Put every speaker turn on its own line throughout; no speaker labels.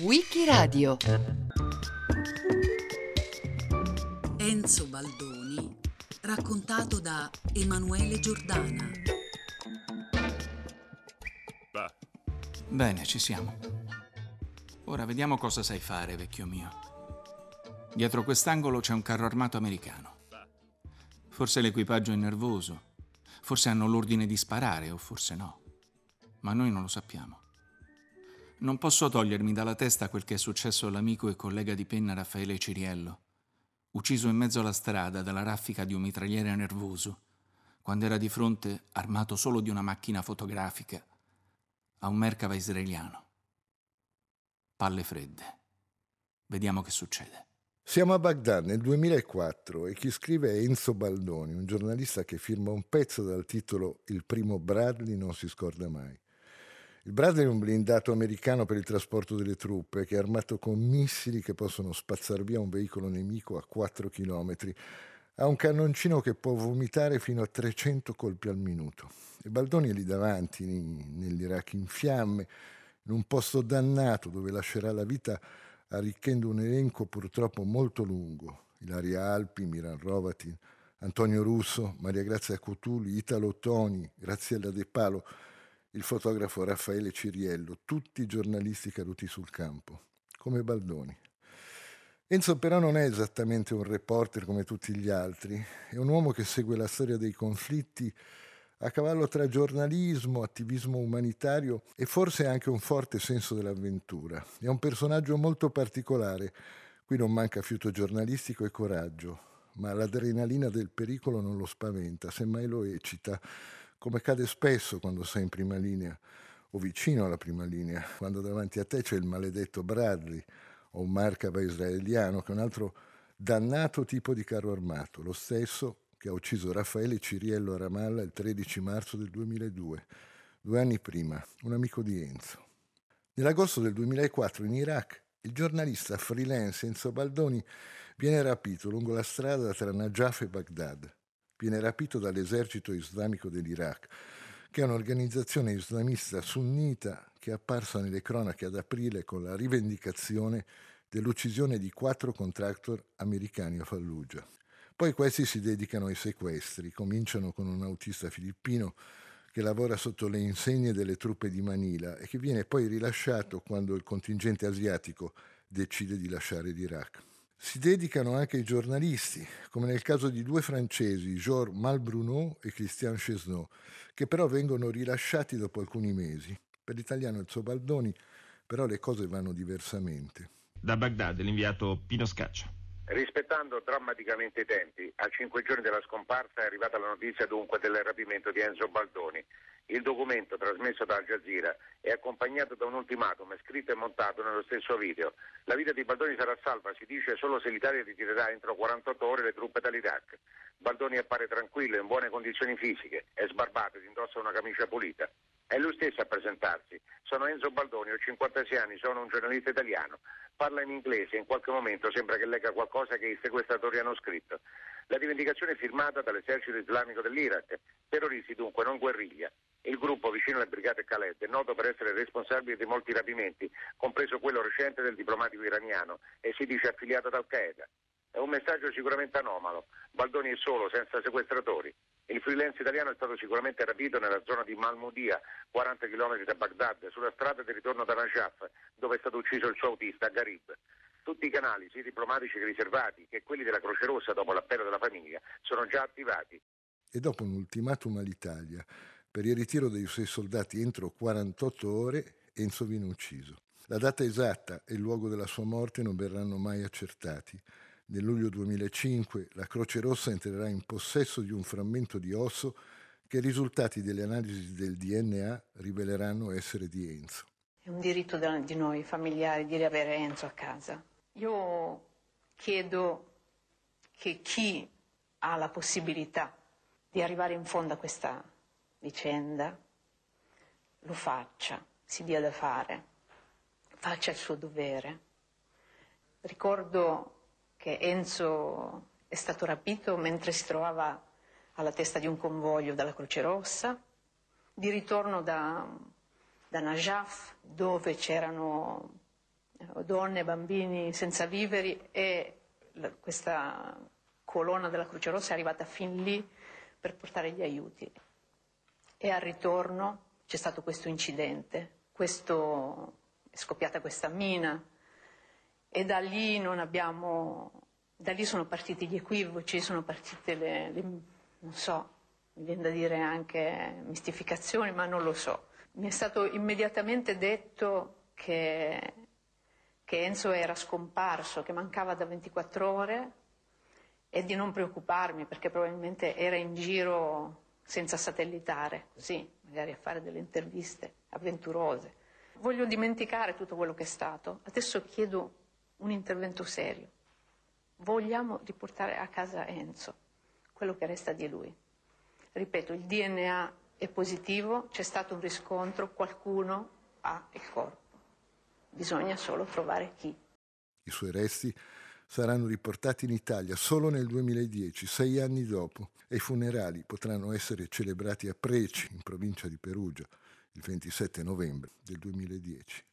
Wikiradio
Enzo Baldoni, raccontato da Emanuele Giordana.
Bene, ci siamo. Ora vediamo cosa sai fare, vecchio mio. Dietro quest'angolo c'è un carro armato americano. Forse l'equipaggio è nervoso, forse hanno l'ordine di sparare o forse no. Ma noi non lo sappiamo. Non posso togliermi dalla testa quel che è successo all'amico e collega di penna Raffaele Ciriello, ucciso in mezzo alla strada dalla raffica di un mitragliere nervoso, quando era di fronte, armato solo di una macchina fotografica, a un Merkava israeliano. Palle fredde. Vediamo che succede.
Siamo a Baghdad nel 2004 e chi scrive è Enzo Baldoni, un giornalista che firma un pezzo dal titolo Il primo Bradley non si scorda mai. Il Bradley è un blindato americano per il trasporto delle truppe che è armato con missili che possono spazzare via un veicolo nemico a 4 km. Ha un cannoncino che può vomitare fino a 300 colpi al minuto. E Baldoni è lì davanti, nell'Iraq in fiamme, in un posto dannato dove lascerà la vita arricchendo un elenco purtroppo molto lungo. Ilaria Alpi, Miran Rovatin, Antonio Russo, Maria Grazia Cotuli, Italo Toni, Graziella De Palo, il fotografo Raffaele Ciriello, tutti giornalisti caduti sul campo, come Baldoni. Enzo però non è esattamente un reporter come tutti gli altri, è un uomo che segue la storia dei conflitti a cavallo tra giornalismo, attivismo umanitario e forse anche un forte senso dell'avventura. È un personaggio molto particolare, qui non manca fiuto giornalistico e coraggio, ma l'adrenalina del pericolo non lo spaventa, semmai lo eccita, come cade spesso quando sei in prima linea o vicino alla prima linea, quando davanti a te c'è il maledetto Bradley o un Markava israeliano che è un altro dannato tipo di carro armato, lo stesso che ha ucciso Raffaele Ciriello a Ramallah il 13 marzo del 2002, due anni prima, un amico di Enzo. Nell'agosto del 2004 in Iraq il giornalista freelance Enzo Baldoni viene rapito lungo la strada tra Najaf e Baghdad. Viene rapito dall'esercito islamico dell'Iraq, che è un'organizzazione islamista sunnita che è apparsa nelle cronache ad aprile con la rivendicazione dell'uccisione di quattro contractor americani a Fallujah. Poi questi si dedicano ai sequestri, cominciano con un autista filippino che lavora sotto le insegne delle truppe di Manila e che viene poi rilasciato quando il contingente asiatico decide di lasciare l'Iraq. Si dedicano anche i giornalisti, come nel caso di due francesi, Georges Malbruno e Christian Chesneau, che però vengono rilasciati dopo alcuni mesi. Per l'italiano il Baldoni, però le cose vanno diversamente.
Da Baghdad l'inviato Pino Scaccia.
Rispettando drammaticamente i tempi, a cinque giorni dalla scomparsa è arrivata la notizia dunque del rapimento di Enzo Baldoni. Il documento trasmesso da Al Jazeera è accompagnato da un ultimatum scritto e montato nello stesso video. La vita di Baldoni sarà salva, si dice, solo se l'Italia ritirerà entro 48 ore le truppe dall'Iraq. Baldoni appare tranquillo, in buone condizioni fisiche, è sbarbato ed indossa una camicia pulita. È lui stesso a presentarsi. Sono Enzo Baldoni, ho 56 anni, sono un giornalista italiano. Parla in inglese e in qualche momento sembra che legga qualcosa che i sequestratori hanno scritto. La rivendicazione è firmata dall'esercito islamico dell'Iraq. Terroristi dunque, non guerriglia. Il gruppo vicino alle brigate Khaled è noto per essere responsabile di molti rapimenti, compreso quello recente del diplomatico iraniano, e si dice affiliato ad Al-Qaeda. È un messaggio sicuramente anomalo. Baldoni è solo, senza sequestratori. Il freelance italiano è stato sicuramente rapito nella zona di Malmudia, 40 km da Baghdad, sulla strada di ritorno da Najaf, dove è stato ucciso il suo autista, Garib. Tutti i canali, sia diplomatici che riservati, che quelli della Croce Rossa dopo l'appello della famiglia, sono già attivati.
E dopo un ultimatum all'Italia per il ritiro dei suoi soldati entro 48 ore, Enzo viene ucciso. La data esatta e il luogo della sua morte non verranno mai accertati. Nel luglio 2005 la Croce Rossa entrerà in possesso di un frammento di osso che i risultati delle analisi del DNA riveleranno essere di Enzo.
È un diritto di noi familiari di riavere Enzo a casa. Io chiedo che chi ha la possibilità di arrivare in fondo a questa vicenda lo faccia, si dia da fare, faccia il suo dovere. Ricordo che Enzo è stato rapito mentre si trovava alla testa di un convoglio dalla Croce Rossa, di ritorno da, da Najaf, dove c'erano eh, donne e bambini senza viveri e questa colonna della Croce Rossa è arrivata fin lì per portare gli aiuti. E al ritorno c'è stato questo incidente, questo, è scoppiata questa mina e da lì abbiamo, da lì sono partiti gli equivoci, sono partite le, le non so, mi viene da dire anche mistificazioni, ma non lo so. Mi è stato immediatamente detto che, che Enzo era scomparso, che mancava da 24 ore e di non preoccuparmi perché probabilmente era in giro senza satellitare, così, magari a fare delle interviste avventurose. Voglio dimenticare tutto quello che è stato. Adesso chiedo un intervento serio. Vogliamo riportare a casa Enzo, quello che resta di lui. Ripeto, il DNA è positivo, c'è stato un riscontro, qualcuno ha il corpo. Bisogna solo trovare chi.
I suoi resti saranno riportati in Italia solo nel 2010, sei anni dopo, e i funerali potranno essere celebrati a Preci, in provincia di Perugia, il 27 novembre del 2010.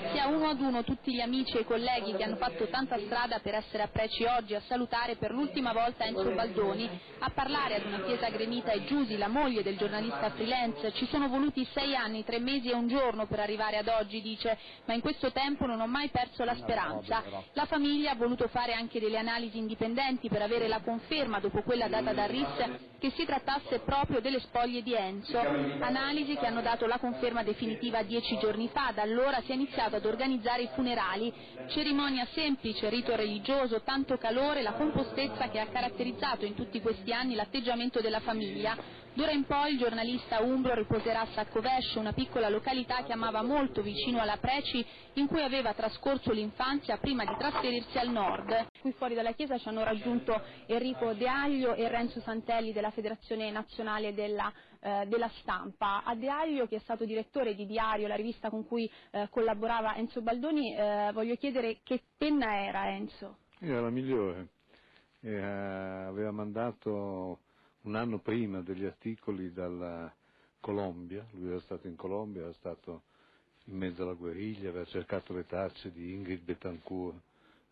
Ringrazia uno ad uno tutti gli amici e i colleghi che hanno fatto tanta strada per essere a Preci oggi a salutare per l'ultima volta Enzo Baldoni, a parlare ad una chiesa gremita e Giusy, la moglie del giornalista freelance. Ci sono voluti sei anni, tre mesi e un giorno per arrivare ad oggi, dice, ma in questo tempo non ho mai perso la speranza. La famiglia ha voluto fare anche delle analisi indipendenti per avere la conferma, dopo quella data da RIS, che si trattasse proprio delle spoglie di Enzo. Analisi che hanno dato la conferma definitiva dieci giorni fa, da allora si è iniziato ad organizzare i funerali, cerimonia semplice, rito religioso, tanto calore, la compostezza che ha caratterizzato in tutti questi anni l'atteggiamento della famiglia. D'ora in poi il giornalista umbro riposerà a Saccovescio, una piccola località che amava molto vicino alla Preci, in cui aveva trascorso l'infanzia prima di trasferirsi al nord. Qui fuori dalla chiesa ci hanno raggiunto Enrico De Aglio e Renzo Santelli della Federazione Nazionale della eh, della stampa. A De Aglio, che è stato direttore di Diario, la rivista con cui eh, collaborava Enzo Baldoni, eh, voglio chiedere che penna era Enzo?
Era la migliore. Eh, aveva mandato un anno prima degli articoli dalla Colombia, lui era stato in Colombia, era stato in mezzo alla guerriglia, aveva cercato le tracce di Ingrid Betancourt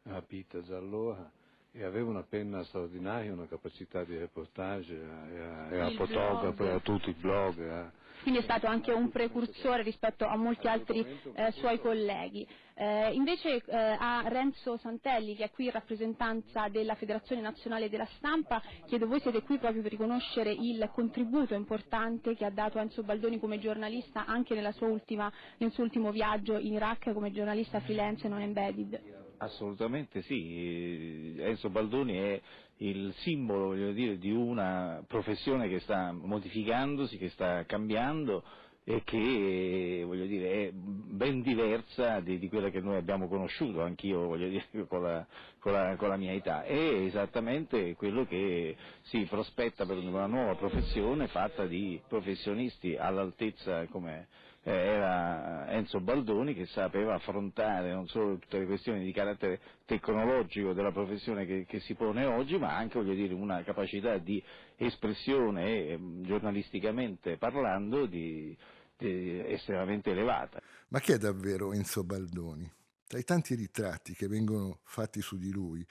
rapita già allora e aveva una penna straordinaria, una capacità di reportage, era, era fotografo, era tutti i blog. Era...
Quindi è stato anche un precursore rispetto a molti altri eh, suoi colleghi. Eh, invece eh, a Renzo Santelli, che è qui in rappresentanza della Federazione Nazionale della Stampa, chiedo voi siete qui proprio per riconoscere il contributo importante che ha dato Enzo Baldoni come giornalista anche ultima, nel suo ultimo viaggio in Iraq come giornalista freelance non embedded.
Assolutamente sì, Enzo Baldoni è il simbolo dire, di una professione che sta modificandosi, che sta cambiando e che dire, è ben diversa di, di, quella che noi abbiamo conosciuto, anch'io dire, con, la, con, la, con, la, mia età, è esattamente quello che si prospetta per una nuova professione fatta di professionisti all'altezza come era Enzo Baldoni che sapeva affrontare non solo tutte le questioni di carattere tecnologico della professione che, che si pone oggi, ma anche dire, una capacità di espressione eh, giornalisticamente parlando di, di estremamente elevata.
Ma chi è davvero Enzo Baldoni? Tra i tanti ritratti che vengono fatti su di lui,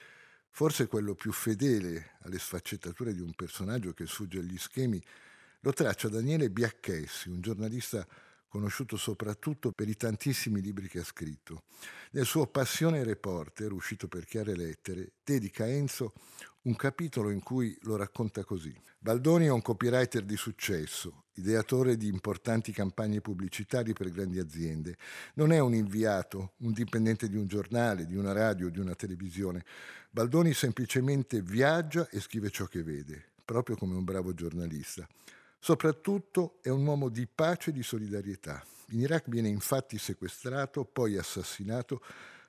forse quello più fedele alle sfaccettature di un personaggio che sfugge agli schemi, lo traccia Daniele Biacchessi, un giornalista conosciuto soprattutto per i tantissimi libri che ha scritto. Nel suo Passione Reporter, uscito per chiare lettere, dedica a Enzo un capitolo in cui lo racconta così. Baldoni è un copywriter di successo, ideatore di importanti campagne pubblicitarie per grandi aziende. Non è un inviato, un dipendente di un giornale, di una radio, di una televisione. Baldoni semplicemente viaggia e scrive ciò che vede, proprio come un bravo giornalista. Soprattutto è un uomo di pace e di solidarietà. In Iraq viene infatti sequestrato, poi assassinato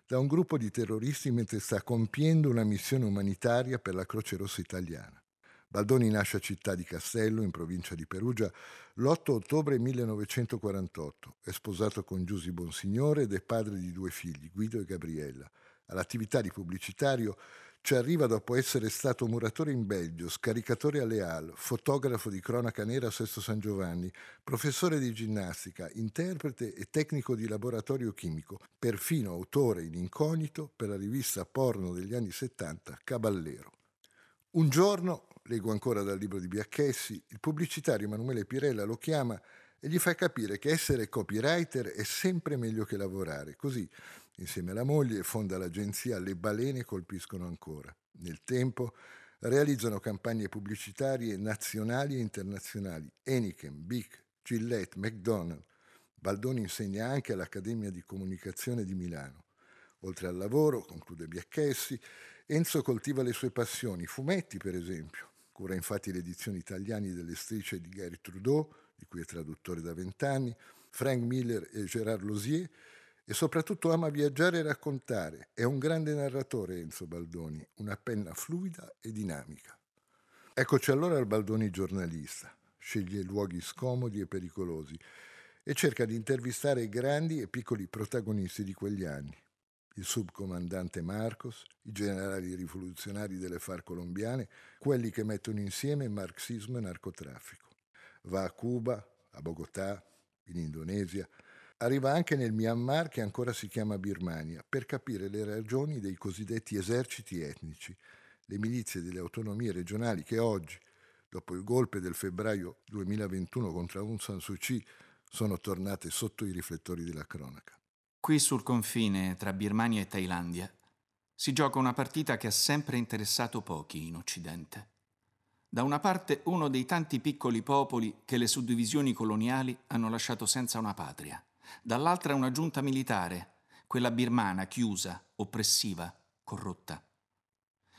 da un gruppo di terroristi mentre sta compiendo una missione umanitaria per la Croce Rossa italiana. Baldoni nasce a Città di Castello, in provincia di Perugia, l'8 ottobre 1948. È sposato con Giusy Bonsignore ed è padre di due figli, Guido e Gabriella. All'attività di pubblicitario ci arriva dopo essere stato muratore in Belgio, scaricatore alle Halles, fotografo di cronaca nera a Sesto San Giovanni, professore di ginnastica, interprete e tecnico di laboratorio chimico, perfino autore in incognito per la rivista porno degli anni 70 Caballero. Un giorno, leggo ancora dal libro di Biacchessi, il pubblicitario Emanuele Pirella lo chiama e gli fa capire che essere copywriter è sempre meglio che lavorare. Così Insieme alla moglie fonda l'agenzia Le Balene colpiscono ancora. Nel tempo realizzano campagne pubblicitarie nazionali e internazionali. Eniken, Bic, Gillette, McDonald's. Baldoni insegna anche all'Accademia di Comunicazione di Milano. Oltre al lavoro, conclude Biacchessi, Enzo coltiva le sue passioni, fumetti per esempio. Cura infatti le edizioni italiane delle strisce di Gary Trudeau, di cui è traduttore da vent'anni, Frank Miller e Gérard Losier, e soprattutto ama viaggiare e raccontare. È un grande narratore Enzo Baldoni, una penna fluida e dinamica. Eccoci allora al Baldoni giornalista. Sceglie luoghi scomodi e pericolosi e cerca di intervistare grandi e piccoli protagonisti di quegli anni. Il subcomandante Marcos, i generali rivoluzionari delle FAR colombiane, quelli che mettono insieme marxismo e narcotraffico. Va a Cuba, a Bogotà, in Indonesia, Arriva anche nel Myanmar, che ancora si chiama Birmania, per capire le ragioni dei cosiddetti eserciti etnici, le milizie delle autonomie regionali che oggi, dopo il golpe del febbraio 2021 contro Aung San Suu Kyi, sono tornate sotto i riflettori della cronaca.
Qui sul confine tra Birmania e Thailandia si gioca una partita che ha sempre interessato pochi in Occidente. Da una parte uno dei tanti piccoli popoli che le suddivisioni coloniali hanno lasciato senza una patria dall'altra una giunta militare, quella birmana, chiusa, oppressiva, corrotta.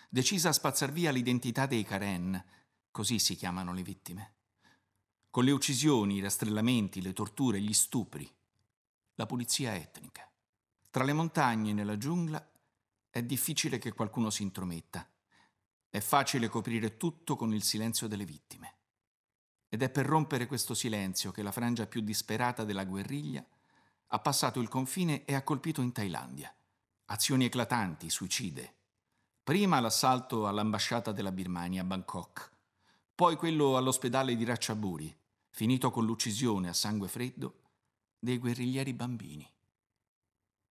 Decisa a spazzar via l'identità dei Karen, così si chiamano le vittime. Con le uccisioni, i rastrellamenti, le torture, gli stupri, la pulizia etnica. Tra le montagne e nella giungla è difficile che qualcuno si intrometta. È facile coprire tutto con il silenzio delle vittime. Ed è per rompere questo silenzio che la frangia più disperata della guerriglia ha passato il confine e ha colpito in Thailandia. Azioni eclatanti, suicide. Prima l'assalto all'ambasciata della Birmania a Bangkok, poi quello all'ospedale di Ratchaburi, finito con l'uccisione a sangue freddo dei guerriglieri bambini.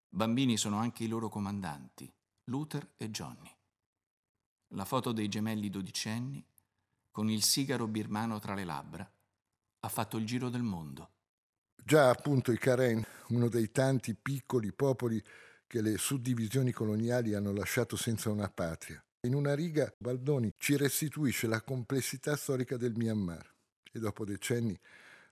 Bambini sono anche i loro comandanti, Luther e Johnny. La foto dei gemelli dodicenni, con il sigaro birmano tra le labbra, ha fatto il giro del mondo.
Già appunto i Karen, uno dei tanti piccoli popoli che le suddivisioni coloniali hanno lasciato senza una patria. In una riga Baldoni ci restituisce la complessità storica del Myanmar e dopo decenni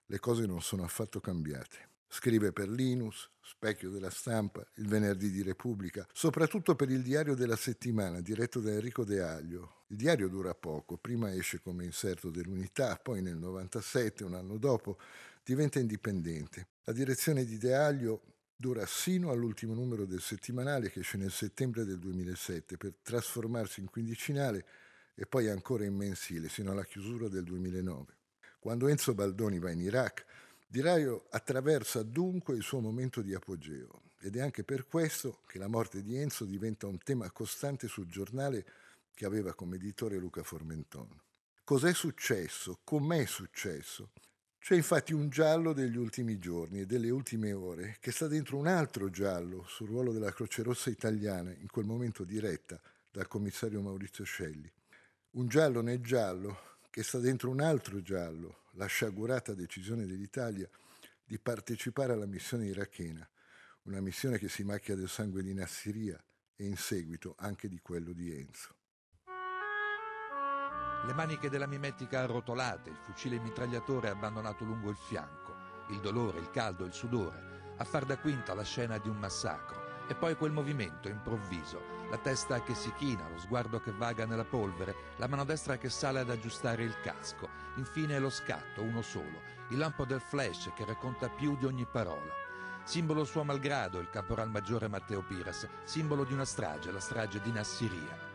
le cose non sono affatto cambiate. Scrive per Linus, Specchio della Stampa, Il Venerdì di Repubblica, soprattutto per il Diario della Settimana, diretto da Enrico De Aglio. Il diario dura poco, prima esce come inserto dell'Unità, poi nel 97, un anno dopo, diventa indipendente. La direzione di De Aglio dura sino all'ultimo numero del settimanale che esce nel settembre del 2007 per trasformarsi in quindicinale e poi ancora in mensile sino alla chiusura del 2009. Quando Enzo Baldoni va in Iraq, Di Raio attraversa dunque il suo momento di apogeo ed è anche per questo che la morte di Enzo diventa un tema costante sul giornale che aveva come editore Luca Formenton. Cos'è successo? Com'è successo? C'è infatti un giallo degli ultimi giorni e delle ultime ore che sta dentro un altro giallo sul ruolo della Croce Rossa italiana, in quel momento diretta dal commissario Maurizio Scelli. Un giallo nel giallo che sta dentro un altro giallo, la sciagurata decisione dell'Italia di partecipare alla missione irachena, una missione che si macchia del sangue di Nassiria e in seguito anche di quello di Enzo.
Le maniche della mimetica arrotolate, il fucile mitragliatore abbandonato lungo il fianco, il dolore, il caldo, il sudore, a far da quinta la scena di un massacro. E poi quel movimento improvviso, la testa che si china, lo sguardo che vaga nella polvere, la mano destra che sale ad aggiustare il casco, infine lo scatto, uno solo, il lampo del flash che racconta più di ogni parola. Simbolo suo malgrado il caporal maggiore Matteo Piras, simbolo di una strage, la strage di Nassiria.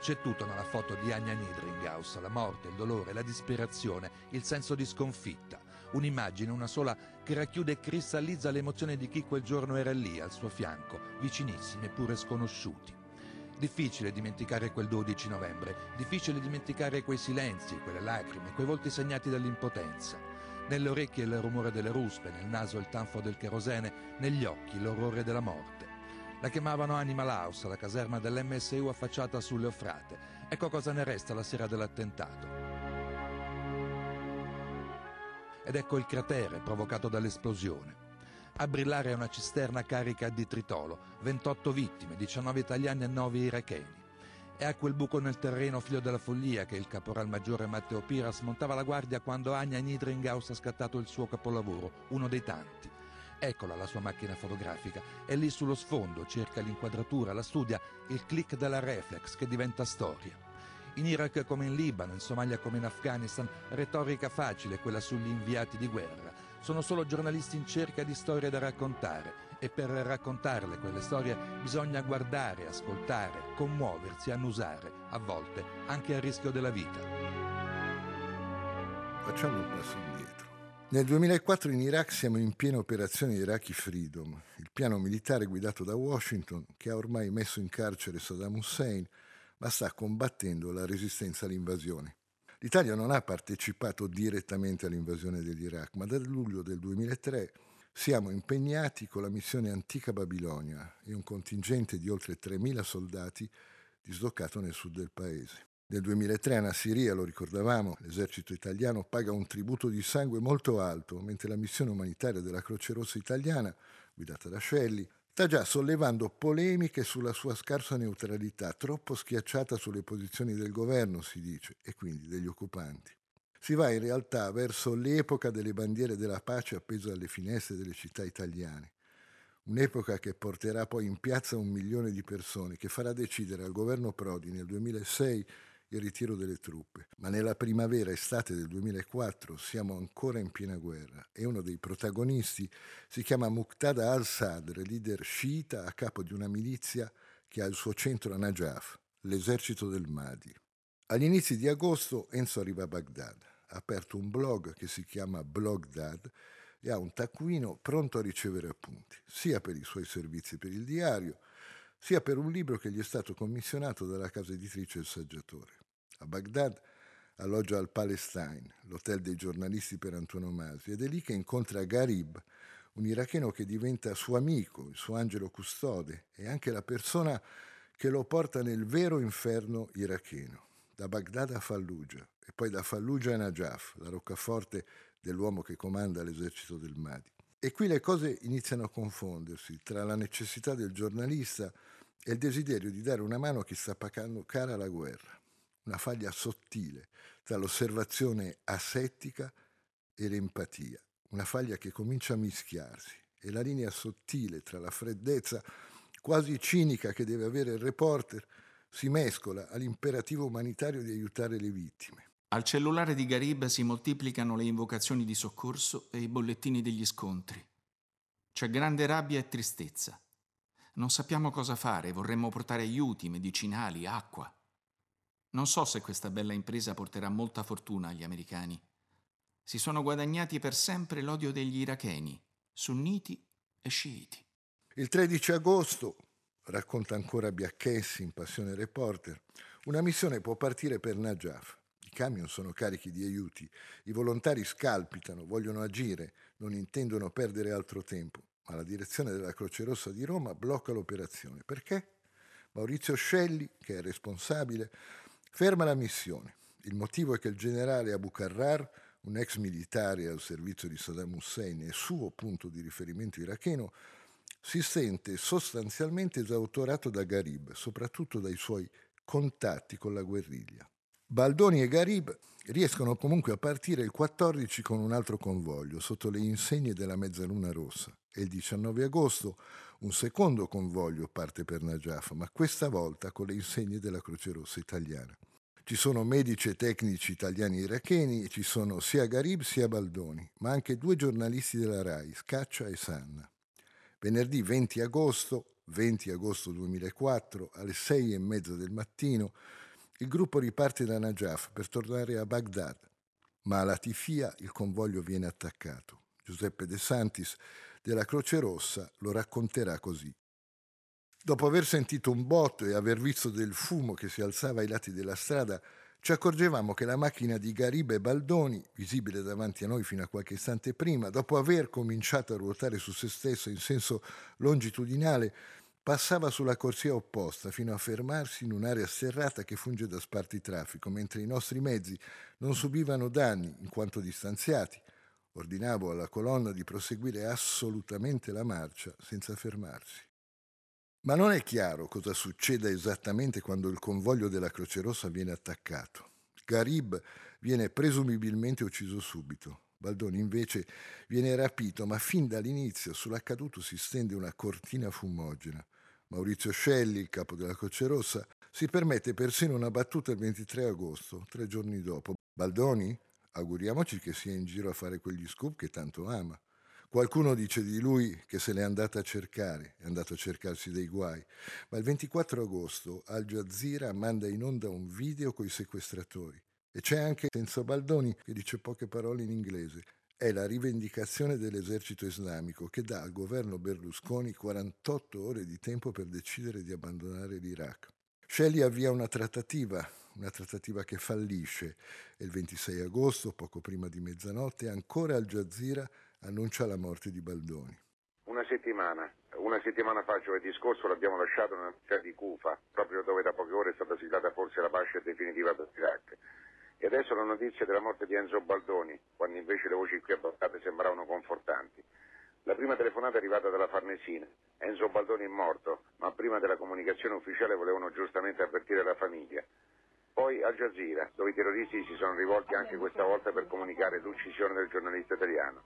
C'è tutto nella foto di Anya Nidringhaus, la morte, il dolore, la disperazione, il senso di sconfitta. Un'immagine, una sola, che racchiude e cristallizza l'emozione di chi quel giorno era lì, al suo fianco, vicinissimi eppure sconosciuti. Difficile dimenticare quel 12 novembre, difficile dimenticare quei silenzi, quelle lacrime, quei volti segnati dall'impotenza. Nelle orecchie il rumore delle ruspe, nel naso il tanfo del kerosene, negli occhi l'orrore della morte. La chiamavano Animal House, la caserma dell'MSU affacciata sulle Offrate. Ecco cosa ne resta la sera dell'attentato. Ed ecco il cratere provocato dall'esplosione. A brillare è una cisterna carica di tritolo, 28 vittime, 19 italiani e 9 iracheni. È a quel buco nel terreno figlio della follia che il caporal maggiore Matteo Piras montava la guardia quando Anya Nidringhaus ha scattato il suo capolavoro, uno dei tanti. Eccola la sua macchina fotografica, è lì sullo sfondo, cerca l'inquadratura, la studia, il click della reflex che diventa storia. In Iraq come in Libano, in Somalia come in Afghanistan, retorica facile quella sugli inviati di guerra. Sono solo giornalisti in cerca di storie da raccontare e per raccontarle quelle storie bisogna guardare, ascoltare, commuoversi, annusare, a volte anche a rischio della vita.
Facciamo un passo. Nel 2004 in Iraq siamo in piena operazione Iraqi Freedom, il piano militare guidato da Washington che ha ormai messo in carcere Saddam Hussein, ma sta combattendo la resistenza all'invasione. L'Italia non ha partecipato direttamente all'invasione dell'Iraq, ma dal luglio del 2003 siamo impegnati con la missione Antica Babilonia e un contingente di oltre 3.000 soldati dislocato nel sud del paese. Nel 2003 a Nassiria, lo ricordavamo, l'esercito italiano paga un tributo di sangue molto alto, mentre la missione umanitaria della Croce Rossa italiana, guidata da Scelli, sta già sollevando polemiche sulla sua scarsa neutralità, troppo schiacciata sulle posizioni del governo, si dice, e quindi degli occupanti. Si va in realtà verso l'epoca delle bandiere della pace appese alle finestre delle città italiane, un'epoca che porterà poi in piazza un milione di persone, che farà decidere al governo Prodi nel 2006 il ritiro delle truppe, ma nella primavera-estate del 2004 siamo ancora in piena guerra e uno dei protagonisti si chiama Muqtada al-Sadr, leader sciita a capo di una milizia che ha il suo centro a Najaf, l'esercito del Mahdi. Agli inizi di agosto Enzo arriva a Baghdad, ha aperto un blog che si chiama Blogdad e ha un taccuino pronto a ricevere appunti, sia per i suoi servizi per il diario, sia per un libro che gli è stato commissionato dalla casa editrice Il Saggiatore. A Baghdad alloggia al Palestine, l'hotel dei giornalisti per antonomasia, ed è lì che incontra Garib, un iracheno che diventa suo amico, il suo angelo custode e anche la persona che lo porta nel vero inferno iracheno, da Baghdad a Fallujah e poi da Fallujah a Najaf, la roccaforte dell'uomo che comanda l'esercito del Mahdi. E qui le cose iniziano a confondersi tra la necessità del giornalista e il desiderio di dare una mano a chi sta pagando cara la guerra, una faglia sottile tra l'osservazione asettica e l'empatia, una faglia che comincia a mischiarsi e la linea sottile tra la freddezza quasi cinica che deve avere il reporter si mescola all'imperativo umanitario di aiutare le vittime.
Al cellulare di Garib si moltiplicano le invocazioni di soccorso e i bollettini degli scontri. C'è grande rabbia e tristezza. Non sappiamo cosa fare, vorremmo portare aiuti, medicinali, acqua. Non so se questa bella impresa porterà molta fortuna agli americani. Si sono guadagnati per sempre l'odio degli iracheni, sunniti e sciiti.
Il 13 agosto, racconta ancora Biacchessi in Passione Reporter, una missione può partire per Najaf camion sono carichi di aiuti, i volontari scalpitano, vogliono agire, non intendono perdere altro tempo, ma la direzione della Croce Rossa di Roma blocca l'operazione. Perché? Maurizio Scelli, che è responsabile, ferma la missione. Il motivo è che il generale Abu Carrar, un ex militare al servizio di Saddam Hussein e suo punto di riferimento iracheno, si sente sostanzialmente esautorato da Garib, soprattutto dai suoi contatti con la guerriglia. Baldoni e Garib riescono comunque a partire il 14 con un altro convoglio sotto le insegne della Mezzaluna Rossa e il 19 agosto un secondo convoglio parte per Najaf, ma questa volta con le insegne della Croce Rossa italiana. Ci sono medici e tecnici italiani e iracheni e ci sono sia Garib sia Baldoni, ma anche due giornalisti della RAI, Scaccia e Sanna. Venerdì 20 agosto, 20 agosto 2004, alle 6 e mezza del mattino, il gruppo riparte da Najaf per tornare a Baghdad, ma a Latifia il convoglio viene attaccato. Giuseppe De Santis della Croce Rossa lo racconterà così. Dopo aver sentito un botto e aver visto del fumo che si alzava ai lati della strada, ci accorgevamo che la macchina di Garibe Baldoni, visibile davanti a noi fino a qualche istante prima, dopo aver cominciato a ruotare su se stessa in senso longitudinale, passava sulla corsia opposta fino a fermarsi in un'area serrata che funge da spartitraffico, mentre i nostri mezzi non subivano danni in quanto distanziati. Ordinavo alla colonna di proseguire assolutamente la marcia senza fermarsi. Ma non è chiaro cosa succeda esattamente quando il convoglio della Croce Rossa viene attaccato. Garib viene presumibilmente ucciso subito. Baldoni invece viene rapito, ma fin dall'inizio sull'accaduto si stende una cortina fumogena. Maurizio Scelli, il capo della Croce Rossa, si permette persino una battuta il 23 agosto, tre giorni dopo. Baldoni? Auguriamoci che sia in giro a fare quegli scoop che tanto ama. Qualcuno dice di lui che se l'è andata a cercare, è andato a cercarsi dei guai, ma il 24 agosto Al Jazeera manda in onda un video coi sequestratori. E c'è anche Enzo Baldoni che dice poche parole in inglese. È la rivendicazione dell'esercito islamico che dà al governo Berlusconi 48 ore di tempo per decidere di abbandonare l'Iraq. Shelley avvia una trattativa, una trattativa che fallisce il 26 agosto, poco prima di mezzanotte, ancora Al Jazeera annuncia la morte di Baldoni.
Una settimana, una settimana fa, giovedì scorso, l'abbiamo lasciato nella città di Kufa, proprio dove da poche ore è stata siglata forse la pace definitiva dell'Iraq. E adesso la notizia della morte di Enzo Baldoni, quando invece le voci qui abbandonate sembravano confortanti. La prima telefonata è arrivata dalla Farnesina. Enzo Baldoni è morto, ma prima della comunicazione ufficiale volevano giustamente avvertire la famiglia. Poi Al Jazeera, dove i terroristi si sono rivolti anche questa volta per comunicare l'uccisione del giornalista italiano.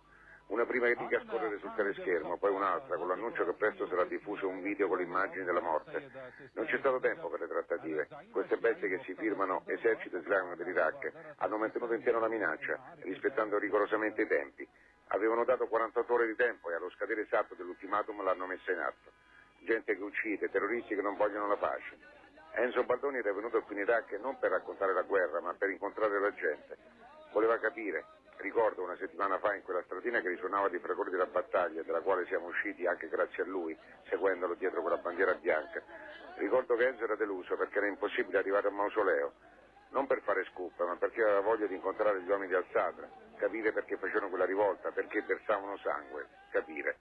Una prima riga a scorrere sul teleschermo, poi un'altra con l'annuncio che presto sarà diffuso un video con le immagini della morte. Non c'è stato tempo per le trattative. Queste bestie che si firmano esercito islamico dell'Iraq hanno mantenuto in pieno la minaccia, rispettando rigorosamente i tempi. Avevano dato 48 ore di tempo e allo scadere esatto dell'ultimatum l'hanno messa in atto. Gente che uccide, terroristi che non vogliono la pace. Enzo Baldoni era venuto qui in Iraq non per raccontare la guerra, ma per incontrare la gente. Voleva capire, Ricordo una settimana fa in quella stradina che risuonava di fragori della battaglia, della quale siamo usciti anche grazie a lui, seguendolo dietro quella bandiera bianca. Ricordo che Enzo era deluso perché era impossibile arrivare al mausoleo, non per fare scoop, ma perché aveva voglia di incontrare gli uomini di Alzadra, capire perché facevano quella rivolta, perché versavano sangue, capire.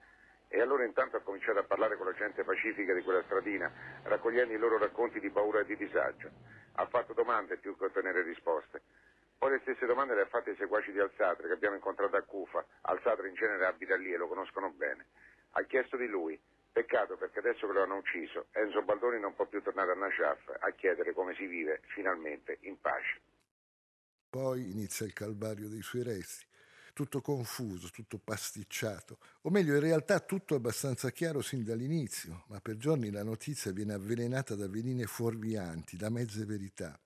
E allora intanto ha cominciato a parlare con la gente pacifica di quella stradina, raccogliendo i loro racconti di paura e di disagio. Ha fatto domande più che ottenere risposte. Poi le stesse domande le ha fatte ai seguaci di Alzatre che abbiamo incontrato a Cufa. Alzatre in genere abita lì e lo conoscono bene. Ha chiesto di lui. Peccato perché adesso che lo hanno ucciso, Enzo Baldoni non può più tornare a Najaf a chiedere come si vive finalmente in pace.
Poi inizia il calvario dei suoi resti. Tutto confuso, tutto pasticciato, o meglio in realtà tutto abbastanza chiaro sin dall'inizio, ma per giorni la notizia viene avvelenata da veline fuorvianti, da mezze verità.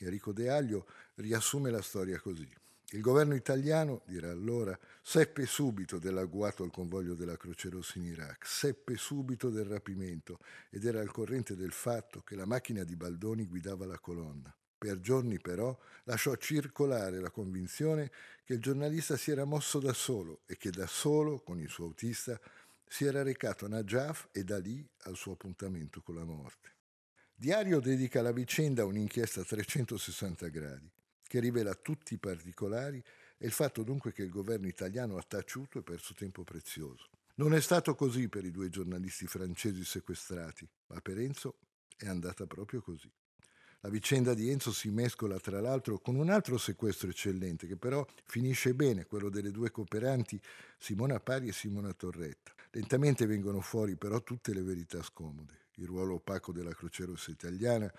Enrico De Aglio riassume la storia così. Il governo italiano, dirà allora, seppe subito dell'agguato al convoglio della Croce Rossa in Iraq, seppe subito del rapimento ed era al corrente del fatto che la macchina di Baldoni guidava la colonna. Per giorni però lasciò circolare la convinzione che il giornalista si era mosso da solo e che da solo, con il suo autista, si era recato a Najaf e da lì al suo appuntamento con la morte. Diario dedica alla vicenda un'inchiesta a 360 gradi, che rivela tutti i particolari e il fatto dunque che il governo italiano ha taciuto e perso tempo prezioso. Non è stato così per i due giornalisti francesi sequestrati, ma per Enzo è andata proprio così. La vicenda di Enzo si mescola tra l'altro con un altro sequestro eccellente che però finisce bene, quello delle due cooperanti Simona Pari e Simona Torretta. Lentamente vengono fuori però tutte le verità scomode il ruolo opaco della Croce Rossa italiana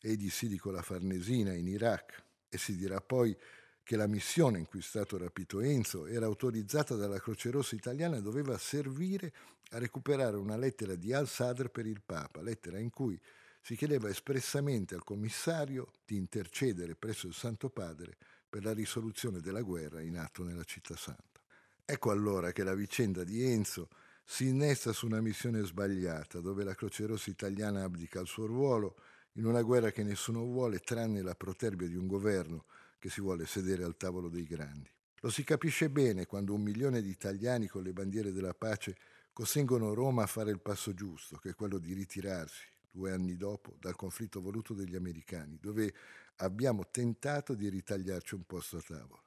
e di Sidi con la Farnesina in Iraq e si dirà poi che la missione in cui è stato rapito Enzo era autorizzata dalla Croce Rossa italiana e doveva servire a recuperare una lettera di Al-Sadr per il Papa, lettera in cui si chiedeva espressamente al commissario di intercedere presso il Santo Padre per la risoluzione della guerra in atto nella città santa. Ecco allora che la vicenda di Enzo si innesta su una missione sbagliata, dove la Croce Rossa italiana abdica il suo ruolo in una guerra che nessuno vuole, tranne la proterbia di un governo che si vuole sedere al tavolo dei grandi. Lo si capisce bene quando un milione di italiani con le bandiere della pace costringono Roma a fare il passo giusto, che è quello di ritirarsi, due anni dopo, dal conflitto voluto degli americani, dove abbiamo tentato di ritagliarci un posto a tavola.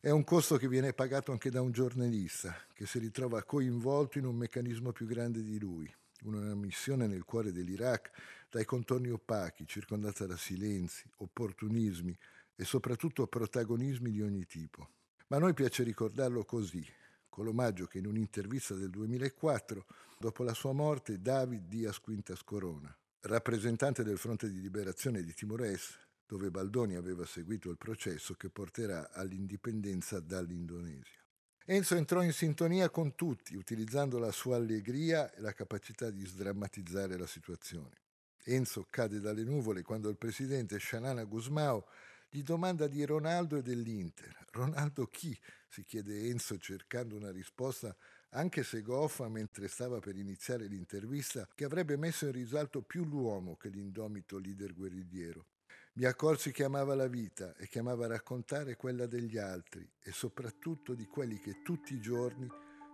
È un costo che viene pagato anche da un giornalista che si ritrova coinvolto in un meccanismo più grande di lui, una missione nel cuore dell'Iraq dai contorni opachi, circondata da silenzi, opportunismi e soprattutto protagonismi di ogni tipo. Ma a noi piace ricordarlo così, con l'omaggio che in un'intervista del 2004, dopo la sua morte, David Diaz Quintas Corona, rappresentante del fronte di liberazione di Timor-Est, dove Baldoni aveva seguito il processo che porterà all'indipendenza dall'Indonesia. Enzo entrò in sintonia con tutti, utilizzando la sua allegria e la capacità di sdrammatizzare la situazione. Enzo cade dalle nuvole quando il presidente Shanana Gusmao gli domanda di Ronaldo e dell'Inter. Ronaldo chi? si chiede Enzo cercando una risposta anche se goffa mentre stava per iniziare l'intervista, che avrebbe messo in risalto più l'uomo che l'indomito leader guerrigliero. Mi accorsi che amava la vita e che amava raccontare quella degli altri e soprattutto di quelli che tutti i giorni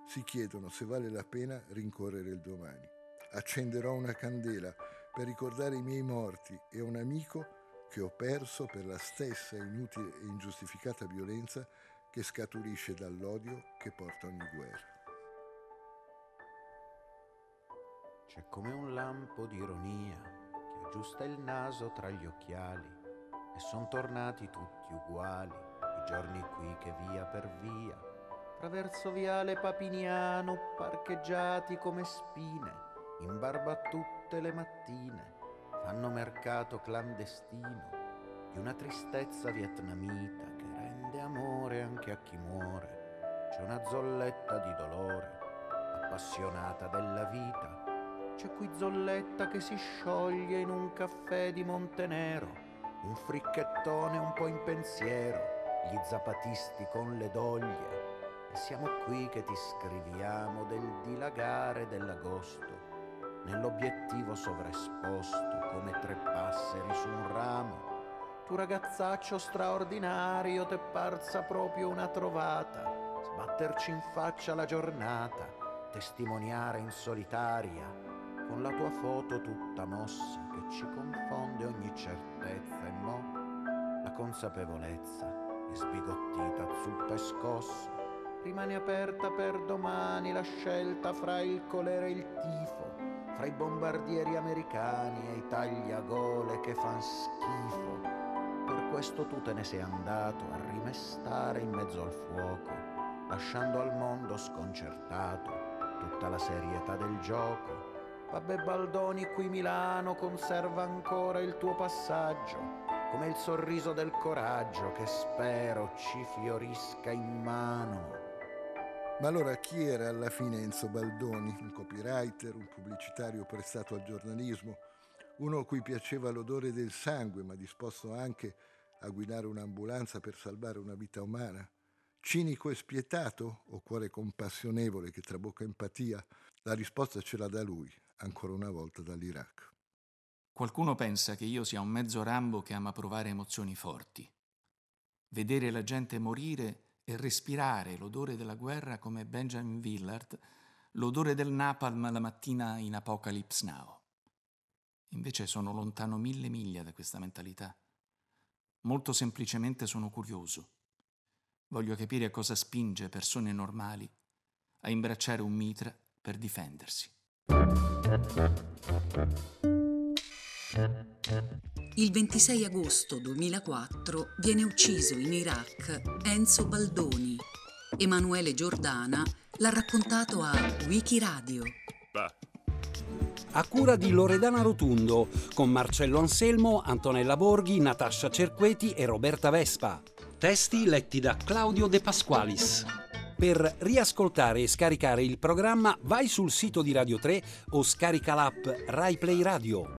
si chiedono se vale la pena rincorrere il domani. Accenderò una candela per ricordare i miei morti e un amico che ho perso per la stessa inutile e ingiustificata violenza che scaturisce dall'odio che porta ogni guerra.
C'è come un lampo di ironia aggiusta il naso tra gli occhiali e son tornati tutti uguali i giorni qui che via per via traverso viale Papiniano parcheggiati come spine in barba tutte le mattine fanno mercato clandestino di una tristezza vietnamita che rende amore anche a chi muore. C'è una zolletta di dolore appassionata della vita. C'è qui Zolletta che si scioglie in un caffè di Montenero, un fricchettone un po' in pensiero, gli zapatisti con le doglie. E siamo qui che ti scriviamo del dilagare dell'agosto, nell'obiettivo sovraesposto come tre passeri su un ramo. Tu ragazzaccio straordinario, t'è parsa proprio una trovata, sbatterci in faccia la giornata, testimoniare in solitaria con la tua foto tutta mossa che ci confonde ogni certezza e mo la consapevolezza è sbigottita, zuppa e scossa. Rimane aperta per domani la scelta fra il colere e il tifo, fra i bombardieri americani e i tagliagole che fan schifo. Per questo tu te ne sei andato a rimestare in mezzo al fuoco, lasciando al mondo sconcertato tutta la serietà del gioco Vabbè Baldoni qui Milano conserva ancora il tuo passaggio, come il sorriso del coraggio che spero ci fiorisca in mano.
Ma allora chi era alla fine Enzo Baldoni? Un copywriter, un pubblicitario prestato al giornalismo, uno a cui piaceva l'odore del sangue ma disposto anche a guidare un'ambulanza per salvare una vita umana? Cinico e spietato o cuore compassionevole che trabocca empatia? La risposta ce l'ha da lui, ancora una volta dall'Iraq.
Qualcuno pensa che io sia un mezzo Rambo che ama provare emozioni forti. Vedere la gente morire e respirare l'odore della guerra come Benjamin Willard, l'odore del napalm la mattina in Apocalypse Now. Invece sono lontano mille miglia da questa mentalità. Molto semplicemente sono curioso. Voglio capire cosa spinge persone normali a imbracciare un mitra per difendersi.
Il 26 agosto 2004 viene ucciso in Iraq Enzo Baldoni. Emanuele Giordana l'ha raccontato a Wikiradio.
A cura di Loredana Rotundo, con Marcello Anselmo, Antonella Borghi, Natascia Cerqueti e Roberta Vespa. Testi letti da Claudio De Pasqualis. Per riascoltare e scaricare il programma vai sul sito di Radio 3 o scarica l'app RaiPlay Radio.